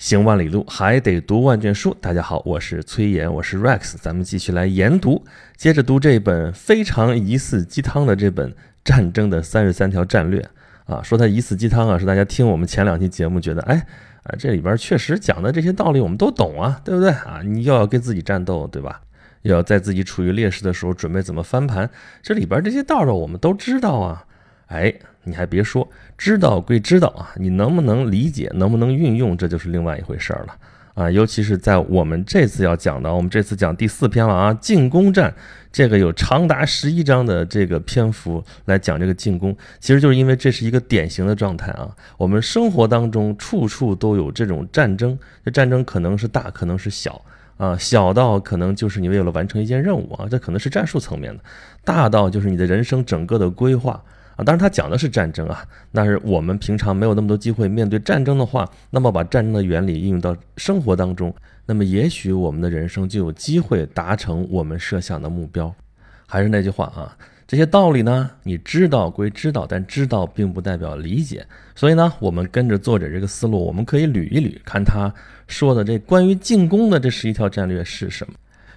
行万里路，还得读万卷书。大家好，我是崔岩，我是 Rex，咱们继续来研读，接着读这本非常疑似鸡汤的这本《战争的三十三条战略》啊。说它疑似鸡汤啊，是大家听我们前两期节目觉得，哎啊，这里边确实讲的这些道理我们都懂啊，对不对啊？你又要跟自己战斗，对吧？又要在自己处于劣势的时候准备怎么翻盘，这里边这些道道我们都知道啊。哎，你还别说，知道归知道啊，你能不能理解，能不能运用，这就是另外一回事儿了啊。尤其是在我们这次要讲的，我们这次讲第四篇了啊，进攻战，这个有长达十一章的这个篇幅来讲这个进攻，其实就是因为这是一个典型的状态啊。我们生活当中处处都有这种战争，这战争可能是大，可能是小啊，小到可能就是你为了完成一件任务啊，这可能是战术层面的；大到就是你的人生整个的规划。当然，他讲的是战争啊，那是我们平常没有那么多机会面对战争的话，那么把战争的原理应用到生活当中，那么也许我们的人生就有机会达成我们设想的目标。还是那句话啊，这些道理呢，你知道归知道，但知道并不代表理解。所以呢，我们跟着作者这个思路，我们可以捋一捋，看他说的这关于进攻的这十一条战略是什么。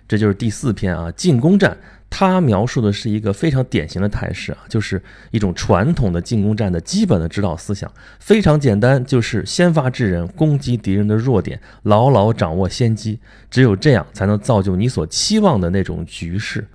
这就是第四篇啊，进攻战。他描述的是一个非常典型的态势啊，就是一种传统的进攻战的基本的指导思想，非常简单，就是先发制人，攻击敌人的弱点，牢牢掌握先机，只有这样才能造就你所期望的那种局势。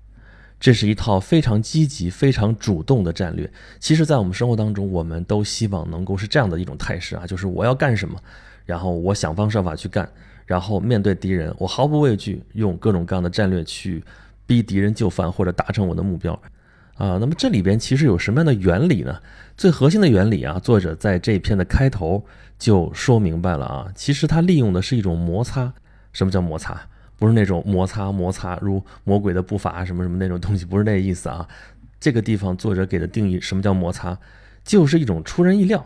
这是一套非常积极、非常主动的战略。其实，在我们生活当中，我们都希望能够是这样的一种态势啊，就是我要干什么，然后我想方设法去干，然后面对敌人，我毫不畏惧，用各种各样的战略去。逼敌人就范或者达成我的目标，啊，那么这里边其实有什么样的原理呢？最核心的原理啊，作者在这篇的开头就说明白了啊，其实他利用的是一种摩擦。什么叫摩擦？不是那种摩擦摩擦如魔鬼的步伐什么什么那种东西，不是那意思啊。这个地方作者给的定义，什么叫摩擦？就是一种出人意料，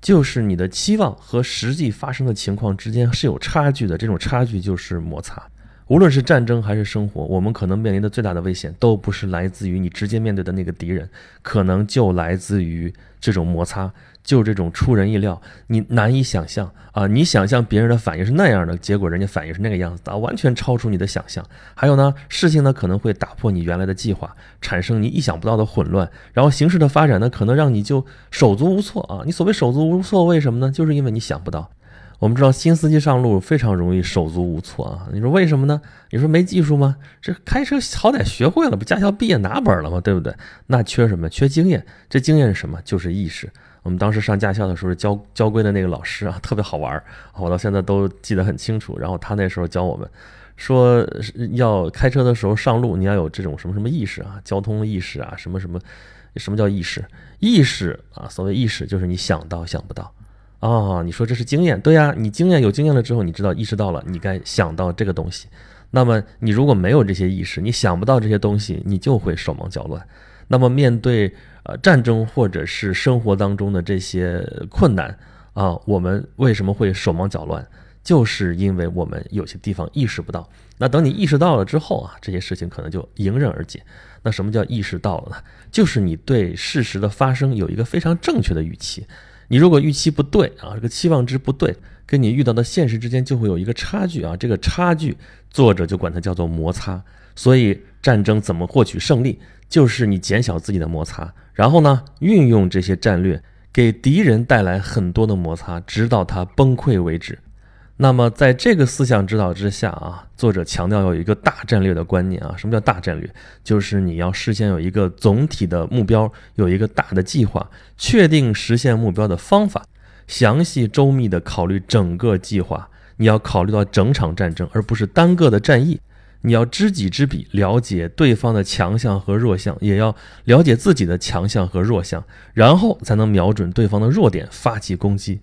就是你的期望和实际发生的情况之间是有差距的，这种差距就是摩擦。无论是战争还是生活，我们可能面临的最大的危险，都不是来自于你直接面对的那个敌人，可能就来自于这种摩擦，就这种出人意料，你难以想象啊！你想象别人的反应是那样的，结果人家反应是那个样子啊，完全超出你的想象。还有呢，事情呢可能会打破你原来的计划，产生你意想不到的混乱，然后形势的发展呢，可能让你就手足无措啊！你所谓手足无措，为什么呢？就是因为你想不到。我们知道新司机上路非常容易手足无措啊！你说为什么呢？你说没技术吗？这开车好歹学会了，不驾校毕业拿本了吗？对不对？那缺什么？缺经验。这经验是什么？就是意识。我们当时上驾校的时候，教教规的那个老师啊，特别好玩儿我到现在都记得很清楚。然后他那时候教我们说，要开车的时候上路，你要有这种什么什么意识啊，交通意识啊，什么什么？什么叫意识？意识啊，所谓意识就是你想到想不到。啊，你说这是经验，对呀，你经验有经验了之后，你知道意识到了，你该想到这个东西。那么你如果没有这些意识，你想不到这些东西，你就会手忙脚乱。那么面对呃战争或者是生活当中的这些困难啊，我们为什么会手忙脚乱？就是因为我们有些地方意识不到。那等你意识到了之后啊，这些事情可能就迎刃而解。那什么叫意识到了呢？就是你对事实的发生有一个非常正确的预期。你如果预期不对啊，这个期望值不对，跟你遇到的现实之间就会有一个差距啊。这个差距，作者就管它叫做摩擦。所以战争怎么获取胜利，就是你减小自己的摩擦，然后呢，运用这些战略，给敌人带来很多的摩擦，直到他崩溃为止。那么，在这个思想指导之下啊，作者强调有一个大战略的观念啊。什么叫大战略？就是你要事先有一个总体的目标，有一个大的计划，确定实现目标的方法，详细周密的考虑整个计划。你要考虑到整场战争，而不是单个的战役。你要知己知彼，了解对方的强项和弱项，也要了解自己的强项和弱项，然后才能瞄准对方的弱点发起攻击。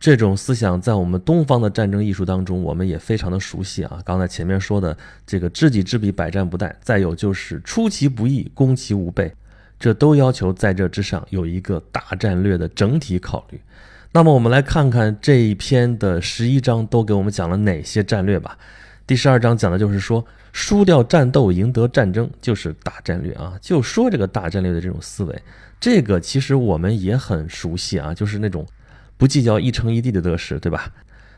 这种思想在我们东方的战争艺术当中，我们也非常的熟悉啊。刚才前面说的这个知己知彼，百战不殆，再有就是出其不意，攻其无备，这都要求在这之上有一个大战略的整体考虑。那么我们来看看这一篇的十一章都给我们讲了哪些战略吧。第十二章讲的就是说，输掉战斗，赢得战争，就是大战略啊。就说这个大战略的这种思维，这个其实我们也很熟悉啊，就是那种。不计较一城一地的得失，对吧？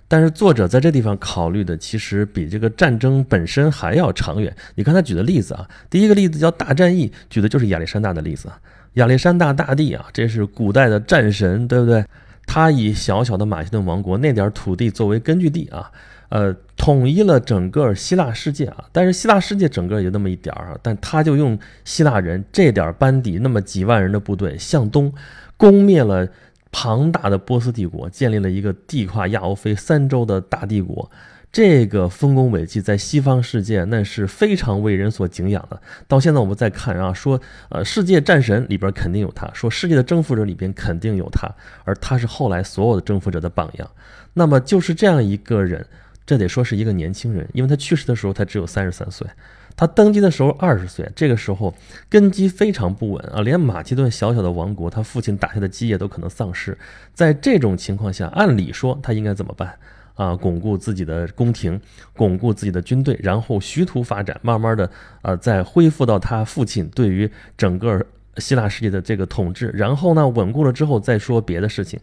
但是作者在这地方考虑的其实比这个战争本身还要长远。你看他举的例子啊，第一个例子叫大战役，举的就是亚历山大的例子。亚历山大大帝啊，这是古代的战神，对不对？他以小小的马其顿王国那点土地作为根据地啊，呃，统一了整个希腊世界啊。但是希腊世界整个也就那么一点儿啊，但他就用希腊人这点班底，那么几万人的部队向东攻灭了。庞大的波斯帝国建立了一个地跨亚欧非三洲的大帝国，这个丰功伟绩在西方世界那是非常为人所敬仰的。到现在我们再看啊，说呃世界战神里边肯定有他，说世界的征服者里边肯定有他，而他是后来所有的征服者的榜样。那么就是这样一个人，这得说是一个年轻人，因为他去世的时候他只有三十三岁。他登基的时候二十岁，这个时候根基非常不稳啊，连马其顿小小的王国，他父亲打下的基业都可能丧失。在这种情况下，按理说他应该怎么办啊？巩固自己的宫廷，巩固自己的军队，然后徐图发展，慢慢的啊，再恢复到他父亲对于整个。希腊世界的这个统治，然后呢，稳固了之后再说别的事情。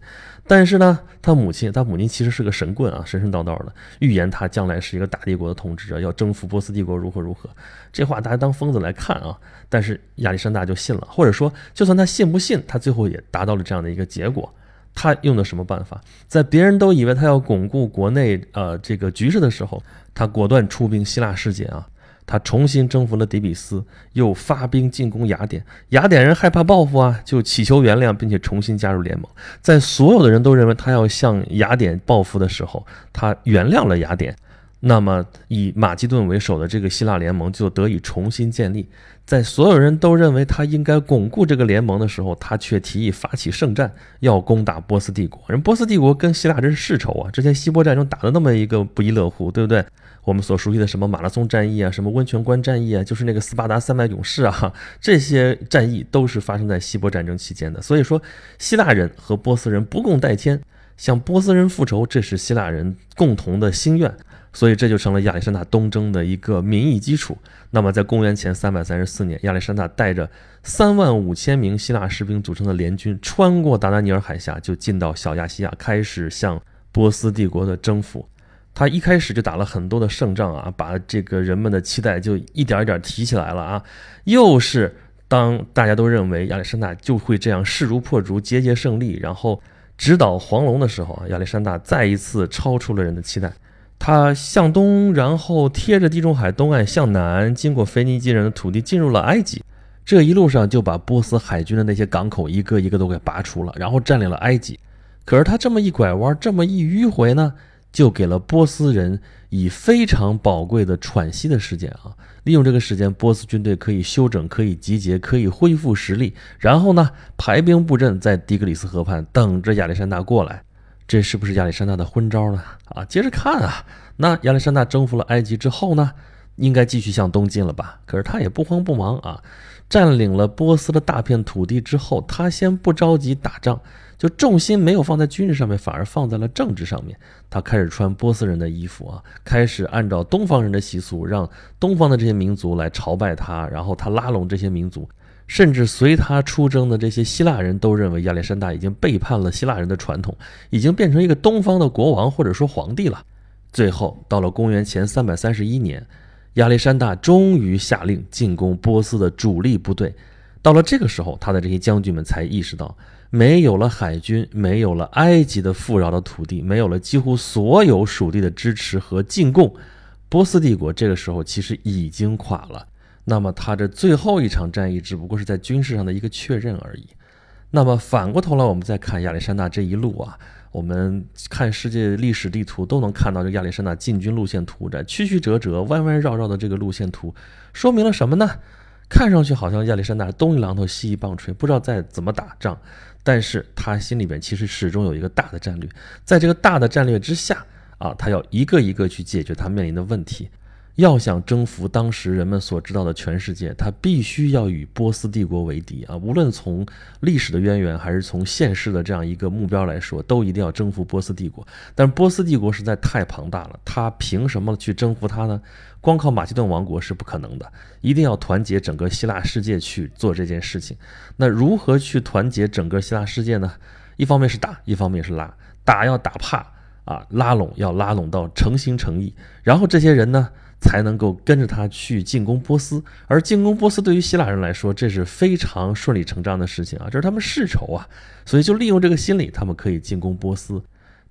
但是呢，他母亲，他母亲其实是个神棍啊，神神叨叨的，预言他将来是一个大帝国的统治者，要征服波斯帝国，如何如何。这话大家当疯子来看啊。但是亚历山大就信了，或者说，就算他信不信，他最后也达到了这样的一个结果。他用的什么办法？在别人都以为他要巩固国内呃这个局势的时候，他果断出兵希腊世界啊。他重新征服了底比斯，又发兵进攻雅典。雅典人害怕报复啊，就祈求原谅，并且重新加入联盟。在所有的人都认为他要向雅典报复的时候，他原谅了雅典。那么，以马其顿为首的这个希腊联盟就得以重新建立。在所有人都认为他应该巩固这个联盟的时候，他却提议发起圣战，要攻打波斯帝国。人波斯帝国跟希腊真是世仇啊！之前希波战争打的那么一个不亦乐乎，对不对？我们所熟悉的什么马拉松战役啊，什么温泉关战役啊，就是那个斯巴达三百勇士啊，这些战役都是发生在希波战争期间的。所以说，希腊人和波斯人不共戴天，向波斯人复仇，这是希腊人共同的心愿。所以这就成了亚历山大东征的一个民意基础。那么，在公元前三百三十四年，亚历山大带着三万五千名希腊士兵组成的联军，穿过达达尼尔海峡，就进到小亚细亚，开始向波斯帝国的征服。他一开始就打了很多的胜仗啊，把这个人们的期待就一点一点提起来了啊。又是当大家都认为亚历山大就会这样势如破竹、节节胜利，然后直捣黄龙的时候啊，亚历山大再一次超出了人的期待。他向东，然后贴着地中海东岸向南，经过腓尼基人的土地进入了埃及。这一路上就把波斯海军的那些港口一个一个都给拔除了，然后占领了埃及。可是他这么一拐弯，这么一迂回呢？就给了波斯人以非常宝贵的喘息的时间啊！利用这个时间，波斯军队可以休整，可以集结，可以恢复实力，然后呢，排兵布阵在底格里斯河畔，等着亚历山大过来。这是不是亚历山大的昏招呢？啊，接着看啊，那亚历山大征服了埃及之后呢，应该继续向东进了吧？可是他也不慌不忙啊，占领了波斯的大片土地之后，他先不着急打仗。就重心没有放在军事上面，反而放在了政治上面。他开始穿波斯人的衣服啊，开始按照东方人的习俗，让东方的这些民族来朝拜他。然后他拉拢这些民族，甚至随他出征的这些希腊人都认为亚历山大已经背叛了希腊人的传统，已经变成一个东方的国王或者说皇帝了。最后到了公元前三百三十一年，亚历山大终于下令进攻波斯的主力部队。到了这个时候，他的这些将军们才意识到。没有了海军，没有了埃及的富饶的土地，没有了几乎所有属地的支持和进贡，波斯帝国这个时候其实已经垮了。那么，他这最后一场战役只不过是在军事上的一个确认而已。那么，反过头来，我们再看亚历山大这一路啊，我们看世界历史地图都能看到这亚历山大进军路线图，这曲曲折折、弯弯绕绕的这个路线图，说明了什么呢？看上去好像亚历山大东一榔头西一棒槌，不知道在怎么打仗。但是他心里边其实始终有一个大的战略，在这个大的战略之下啊，他要一个一个去解决他面临的问题。要想征服当时人们所知道的全世界，他必须要与波斯帝国为敌啊！无论从历史的渊源，还是从现实的这样一个目标来说，都一定要征服波斯帝国。但是波斯帝国实在太庞大了，他凭什么去征服它呢？光靠马其顿王国是不可能的，一定要团结整个希腊世界去做这件事情。那如何去团结整个希腊世界呢？一方面是打，一方面是拉。打要打怕。啊拉拢，要拉拢到诚心诚意，然后这些人呢才能够跟着他去进攻波斯。而进攻波斯对于希腊人来说，这是非常顺理成章的事情啊，这是他们世仇啊，所以就利用这个心理，他们可以进攻波斯。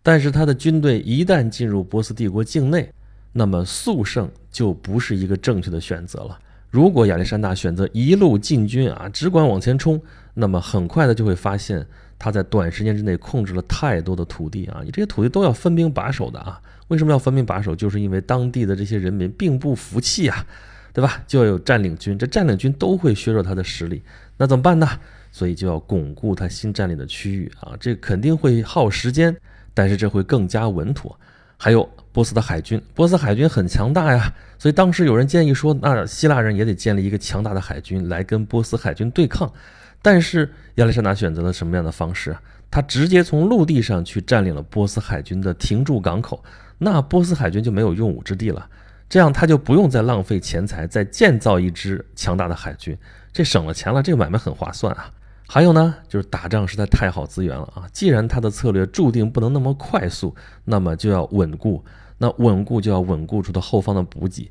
但是他的军队一旦进入波斯帝国境内，那么速胜就不是一个正确的选择了。如果亚历山大选择一路进军啊，只管往前冲，那么很快的就会发现他在短时间之内控制了太多的土地啊，你这些土地都要分兵把守的啊。为什么要分兵把守？就是因为当地的这些人民并不服气啊，对吧？就要有占领军，这占领军都会削弱他的实力，那怎么办呢？所以就要巩固他新占领的区域啊，这肯定会耗时间。但是这会更加稳妥。还有波斯的海军，波斯海军很强大呀，所以当时有人建议说，那希腊人也得建立一个强大的海军来跟波斯海军对抗。但是亚历山大选择了什么样的方式？他直接从陆地上去占领了波斯海军的停驻港口，那波斯海军就没有用武之地了。这样他就不用再浪费钱财再建造一支强大的海军，这省了钱了，这个买卖很划算啊。还有呢，就是打仗实在太好资源了啊！既然他的策略注定不能那么快速，那么就要稳固。那稳固就要稳固出的后方的补给。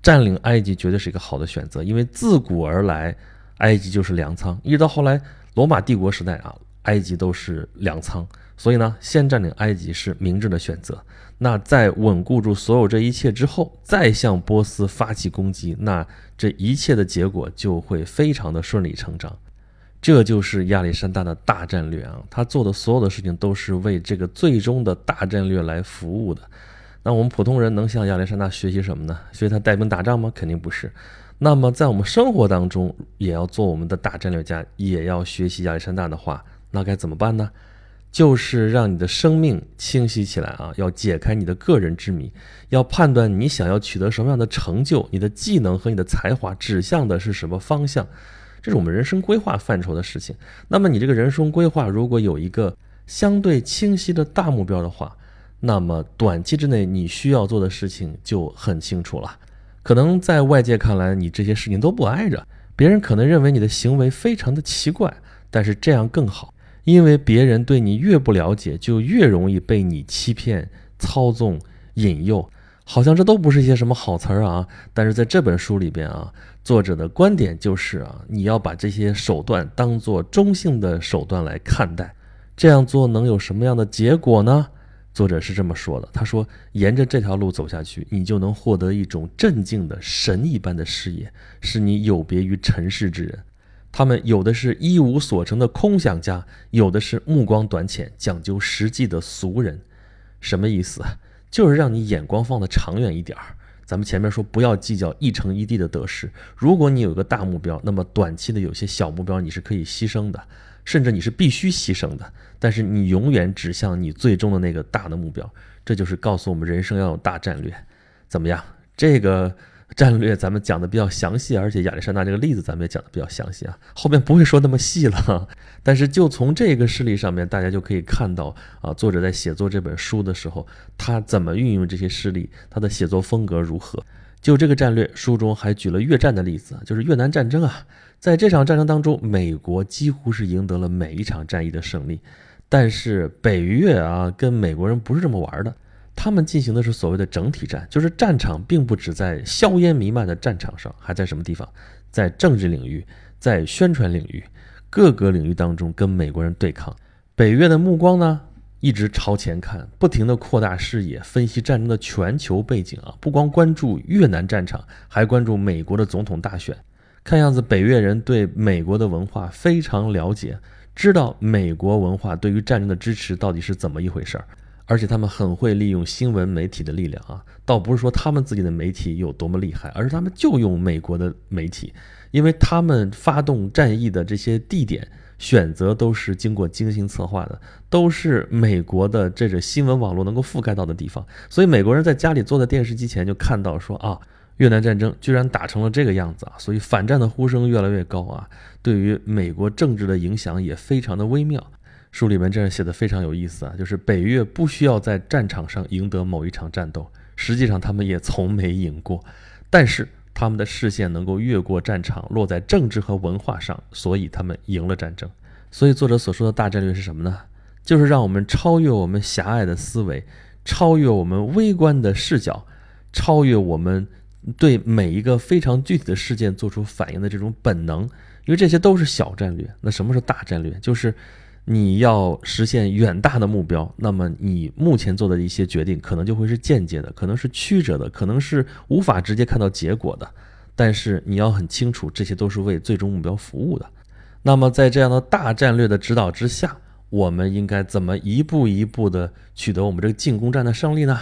占领埃及绝对是一个好的选择，因为自古而来，埃及就是粮仓。一直到后来罗马帝国时代啊，埃及都是粮仓。所以呢，先占领埃及是明智的选择。那在稳固住所有这一切之后，再向波斯发起攻击，那这一切的结果就会非常的顺理成章。这就是亚历山大的大战略啊！他做的所有的事情都是为这个最终的大战略来服务的。那我们普通人能向亚历山大学习什么呢？学他带兵打仗吗？肯定不是。那么在我们生活当中，也要做我们的大战略家，也要学习亚历山大的话，那该怎么办呢？就是让你的生命清晰起来啊！要解开你的个人之谜，要判断你想要取得什么样的成就，你的技能和你的才华指向的是什么方向。这是我们人生规划范畴的事情。那么你这个人生规划如果有一个相对清晰的大目标的话，那么短期之内你需要做的事情就很清楚了。可能在外界看来你这些事情都不挨着，别人可能认为你的行为非常的奇怪，但是这样更好，因为别人对你越不了解，就越容易被你欺骗、操纵、引诱。好像这都不是一些什么好词儿啊，但是在这本书里边啊，作者的观点就是啊，你要把这些手段当做中性的手段来看待，这样做能有什么样的结果呢？作者是这么说的，他说，沿着这条路走下去，你就能获得一种镇静的神一般的视野，使你有别于尘世之人。他们有的是一无所成的空想家，有的是目光短浅、讲究实际的俗人。什么意思？就是让你眼光放得长远一点儿。咱们前面说不要计较一城一地的得失。如果你有个大目标，那么短期的有些小目标你是可以牺牲的，甚至你是必须牺牲的。但是你永远指向你最终的那个大的目标。这就是告诉我们人生要有大战略。怎么样？这个。战略咱们讲的比较详细，而且亚历山大这个例子咱们也讲的比较详细啊，后面不会说那么细了。但是就从这个事例上面，大家就可以看到啊，作者在写作这本书的时候，他怎么运用这些事例，他的写作风格如何。就这个战略，书中还举了越战的例子，就是越南战争啊，在这场战争当中，美国几乎是赢得了每一场战役的胜利，但是北越啊，跟美国人不是这么玩的。他们进行的是所谓的整体战，就是战场并不只在硝烟弥漫的战场上，还在什么地方？在政治领域，在宣传领域，各个领域当中跟美国人对抗。北越的目光呢，一直朝前看，不停地扩大视野，分析战争的全球背景啊，不光关注越南战场，还关注美国的总统大选。看样子北越人对美国的文化非常了解，知道美国文化对于战争的支持到底是怎么一回事儿。而且他们很会利用新闻媒体的力量啊，倒不是说他们自己的媒体有多么厉害，而是他们就用美国的媒体，因为他们发动战役的这些地点选择都是经过精心策划的，都是美国的这个新闻网络能够覆盖到的地方，所以美国人在家里坐在电视机前就看到说啊，越南战争居然打成了这个样子啊，所以反战的呼声越来越高啊，对于美国政治的影响也非常的微妙。书里面这样写的非常有意思啊，就是北越不需要在战场上赢得某一场战斗，实际上他们也从没赢过，但是他们的视线能够越过战场，落在政治和文化上，所以他们赢了战争。所以作者所说的大战略是什么呢？就是让我们超越我们狭隘的思维，超越我们微观的视角，超越我们对每一个非常具体的事件做出反应的这种本能。因为这些都是小战略。那什么是大战略？就是你要实现远大的目标，那么你目前做的一些决定可能就会是间接的，可能是曲折的，可能是无法直接看到结果的。但是你要很清楚，这些都是为最终目标服务的。那么在这样的大战略的指导之下，我们应该怎么一步一步的取得我们这个进攻战的胜利呢？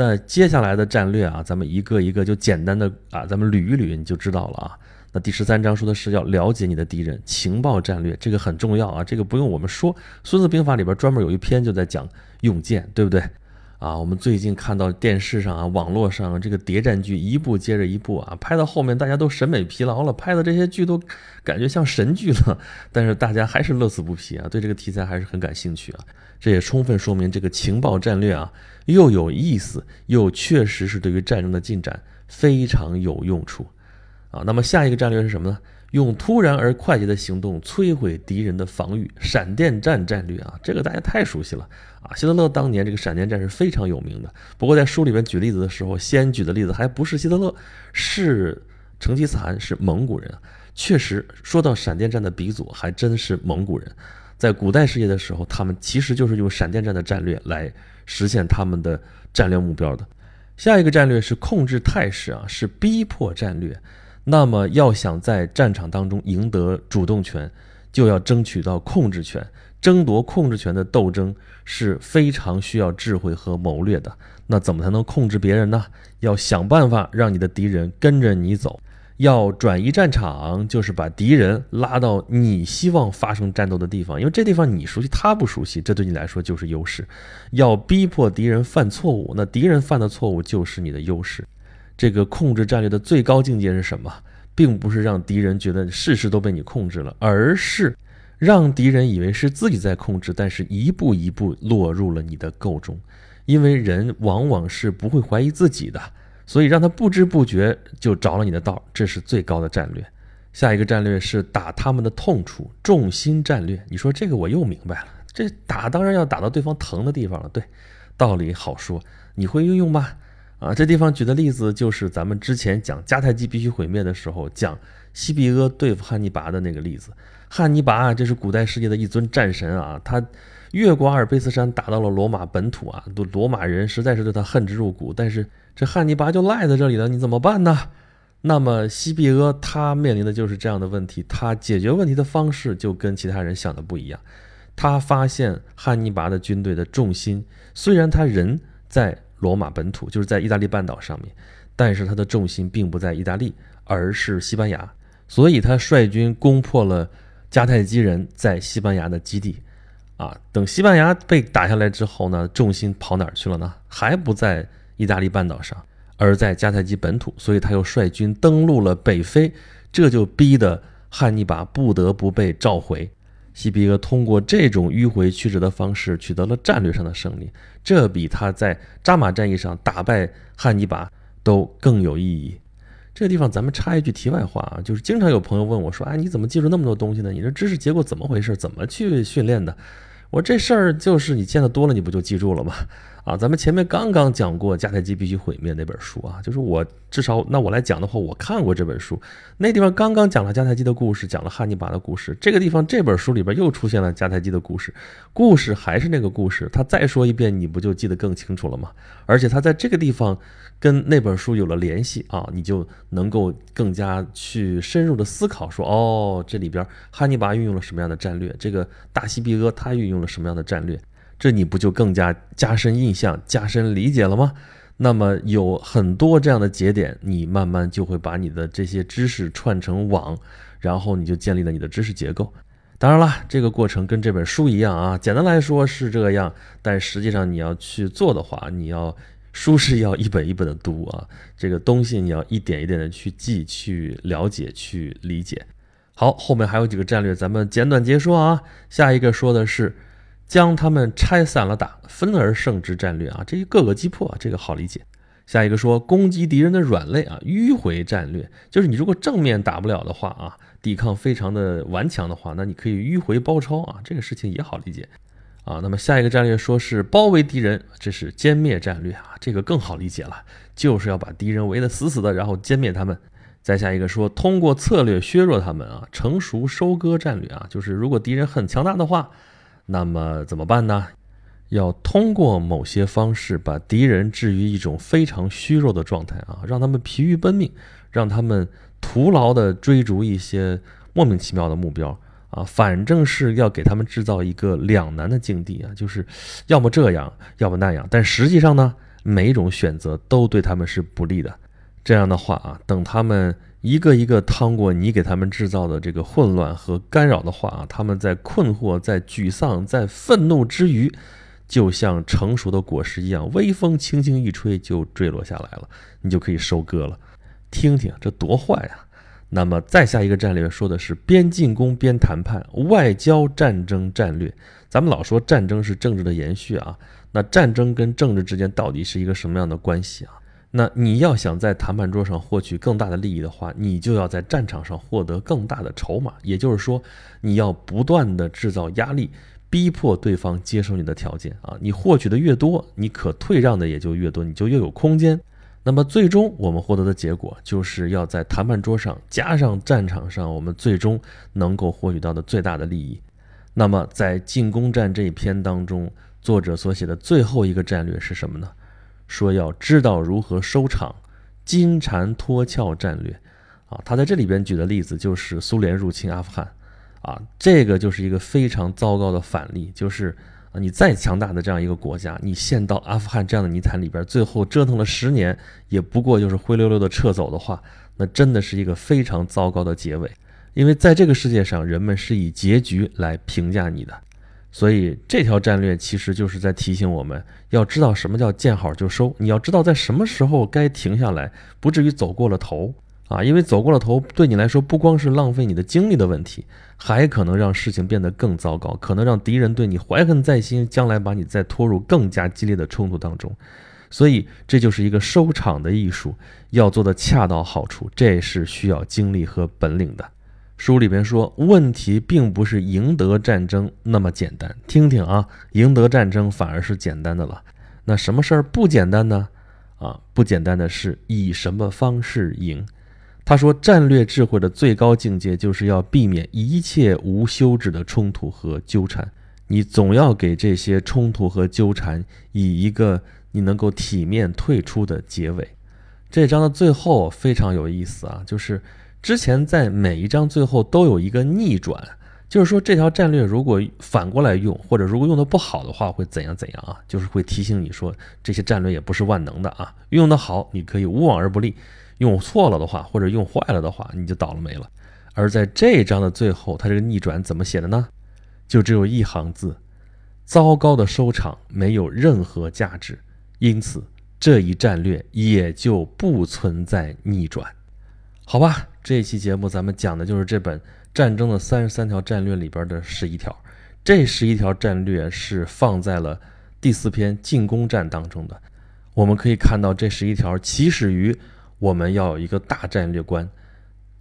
那接下来的战略啊，咱们一个一个就简单的啊，咱们捋一捋，你就知道了啊。那第十三章说的是要了解你的敌人，情报战略这个很重要啊，这个不用我们说，《孙子兵法》里边专门有一篇就在讲用箭，对不对？啊，我们最近看到电视上啊、网络上这个谍战剧一部接着一部啊，拍到后面大家都审美疲劳了，拍的这些剧都感觉像神剧了，但是大家还是乐此不疲啊，对这个题材还是很感兴趣啊。这也充分说明这个情报战略啊，又有意思，又确实是对于战争的进展非常有用处。啊，那么下一个战略是什么呢？用突然而快捷的行动摧毁敌人的防御，闪电战战略啊，这个大家太熟悉了啊。希特勒当年这个闪电战是非常有名的。不过在书里边举例子的时候，先举的例子还不是希特勒，是成吉思汗，是蒙古人。确实，说到闪电战的鼻祖，还真是蒙古人。在古代世界的时候，他们其实就是用闪电战的战略来实现他们的战略目标的。下一个战略是控制态势啊，是逼迫战略。那么，要想在战场当中赢得主动权，就要争取到控制权。争夺控制权的斗争是非常需要智慧和谋略的。那怎么才能控制别人呢？要想办法让你的敌人跟着你走。要转移战场，就是把敌人拉到你希望发生战斗的地方，因为这地方你熟悉，他不熟悉，这对你来说就是优势。要逼迫敌人犯错误，那敌人犯的错误就是你的优势。这个控制战略的最高境界是什么？并不是让敌人觉得事事都被你控制了，而是让敌人以为是自己在控制，但是一步一步落入了你的构中。因为人往往是不会怀疑自己的，所以让他不知不觉就着了你的道，这是最高的战略。下一个战略是打他们的痛处，重心战略。你说这个我又明白了，这打当然要打到对方疼的地方了。对，道理好说，你会运用吗？啊，这地方举的例子就是咱们之前讲迦太基必须毁灭的时候，讲西庇阿对付汉尼拔的那个例子。汉尼拔啊，这是古代世界的一尊战神啊，他越过阿尔卑斯山打到了罗马本土啊，罗马人实在是对他恨之入骨。但是这汉尼拔就赖在这里了，你怎么办呢？那么西庇阿他面临的就是这样的问题，他解决问题的方式就跟其他人想的不一样。他发现汉尼拔的军队的重心，虽然他人在。罗马本土就是在意大利半岛上面，但是他的重心并不在意大利，而是西班牙，所以他率军攻破了迦太基人在西班牙的基地。啊，等西班牙被打下来之后呢，重心跑哪儿去了呢？还不在意大利半岛上，而在迦太基本土，所以他又率军登陆了北非，这就逼得汉尼拔不得不被召回。西庇阿通过这种迂回曲折的方式取得了战略上的胜利，这比他在扎马战役上打败汉尼拔都更有意义。这个地方咱们插一句题外话啊，就是经常有朋友问我说：“哎，你怎么记住那么多东西呢？你这知识结构怎么回事？怎么去训练的？”我说这事儿就是你见的多了，你不就记住了吗？啊，咱们前面刚刚讲过迦太基必须毁灭那本书啊，就是我至少那我来讲的话，我看过这本书，那地方刚刚讲了迦太基的故事，讲了汉尼拔的故事，这个地方这本书里边又出现了迦太基的故事，故事还是那个故事，他再说一遍，你不就记得更清楚了吗？而且他在这个地方跟那本书有了联系啊，你就能够更加去深入的思考，说哦，这里边汉尼拔运用了什么样的战略，这个大西庇阿他运用了什么样的战略。这你不就更加加深印象、加深理解了吗？那么有很多这样的节点，你慢慢就会把你的这些知识串成网，然后你就建立了你的知识结构。当然了，这个过程跟这本书一样啊，简单来说是这样，但实际上你要去做的话，你要书是要一本一本的读啊，这个东西你要一点一点的去记、去了解、去理解。好，后面还有几个战略，咱们简短截说啊。下一个说的是。将他们拆散了打，分而胜之战略啊，这一个个击破，这个好理解。下一个说攻击敌人的软肋啊，迂回战略，就是你如果正面打不了的话啊，抵抗非常的顽强的话，那你可以迂回包抄啊，这个事情也好理解。啊。那么下一个战略说是包围敌人，这是歼灭战略啊，这个更好理解了，就是要把敌人围得死死的，然后歼灭他们。再下一个说通过策略削弱他们啊，成熟收割战略啊，就是如果敌人很强大的话，那么怎么办呢？要通过某些方式把敌人置于一种非常虚弱的状态啊，让他们疲于奔命，让他们徒劳地追逐一些莫名其妙的目标啊，反正是要给他们制造一个两难的境地啊，就是要么这样，要么那样。但实际上呢，每一种选择都对他们是不利的。这样的话啊，等他们一个一个趟过你给他们制造的这个混乱和干扰的话啊，他们在困惑、在沮丧、在愤怒之余。就像成熟的果实一样，微风轻轻一吹就坠落下来了，你就可以收割了。听听这多坏啊！那么再下一个战略说的是边进攻边谈判，外交战争战略。咱们老说战争是政治的延续啊，那战争跟政治之间到底是一个什么样的关系啊？那你要想在谈判桌上获取更大的利益的话，你就要在战场上获得更大的筹码，也就是说，你要不断的制造压力。逼迫对方接受你的条件啊，你获取的越多，你可退让的也就越多，你就越有空间。那么最终我们获得的结果，就是要在谈判桌上加上战场上我们最终能够获取到的最大的利益。那么在进攻战这一篇当中，作者所写的最后一个战略是什么呢？说要知道如何收场，金蝉脱壳战略。啊，他在这里边举的例子就是苏联入侵阿富汗。啊，这个就是一个非常糟糕的反例，就是啊，你再强大的这样一个国家，你陷到阿富汗这样的泥潭里边，最后折腾了十年，也不过就是灰溜溜的撤走的话，那真的是一个非常糟糕的结尾。因为在这个世界上，人们是以结局来评价你的，所以这条战略其实就是在提醒我们，要知道什么叫见好就收，你要知道在什么时候该停下来，不至于走过了头。啊，因为走过了头，对你来说不光是浪费你的精力的问题，还可能让事情变得更糟糕，可能让敌人对你怀恨在心，将来把你再拖入更加激烈的冲突当中。所以这就是一个收场的艺术，要做的恰到好处，这是需要精力和本领的。书里边说，问题并不是赢得战争那么简单。听听啊，赢得战争反而是简单的了。那什么事儿不简单呢？啊，不简单的是以什么方式赢。他说：“战略智慧的最高境界，就是要避免一切无休止的冲突和纠缠。你总要给这些冲突和纠缠以一个你能够体面退出的结尾。”这章的最后非常有意思啊，就是之前在每一章最后都有一个逆转，就是说这条战略如果反过来用，或者如果用的不好的话，会怎样怎样啊？就是会提醒你说，这些战略也不是万能的啊，用的好，你可以无往而不利。用错了的话，或者用坏了的话，你就倒了霉了。而在这一章的最后，他这个逆转怎么写的呢？就只有一行字：糟糕的收场没有任何价值，因此这一战略也就不存在逆转。好吧，这一期节目咱们讲的就是这本《战争的三十三条战略》里边的十一条。这十一条战略是放在了第四篇进攻战当中的。我们可以看到，这十一条起始于。我们要有一个大战略观，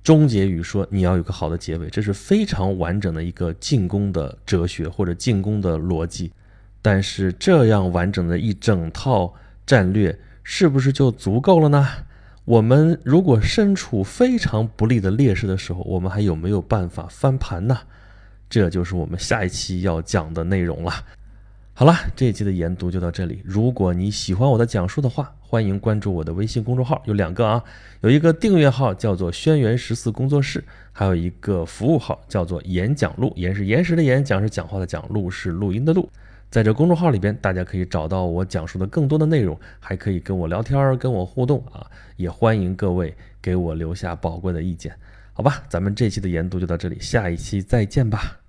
终结于说你要有个好的结尾，这是非常完整的一个进攻的哲学或者进攻的逻辑。但是这样完整的一整套战略是不是就足够了呢？我们如果身处非常不利的劣势的时候，我们还有没有办法翻盘呢？这就是我们下一期要讲的内容了。好了，这一期的研读就到这里。如果你喜欢我的讲述的话，欢迎关注我的微信公众号，有两个啊，有一个订阅号叫做“轩辕十四工作室”，还有一个服务号叫做“演讲录”。言是岩石的演，讲是讲话的讲，录是录音的录。在这公众号里边，大家可以找到我讲述的更多的内容，还可以跟我聊天、跟我互动啊。也欢迎各位给我留下宝贵的意见。好吧，咱们这期的研读就到这里，下一期再见吧。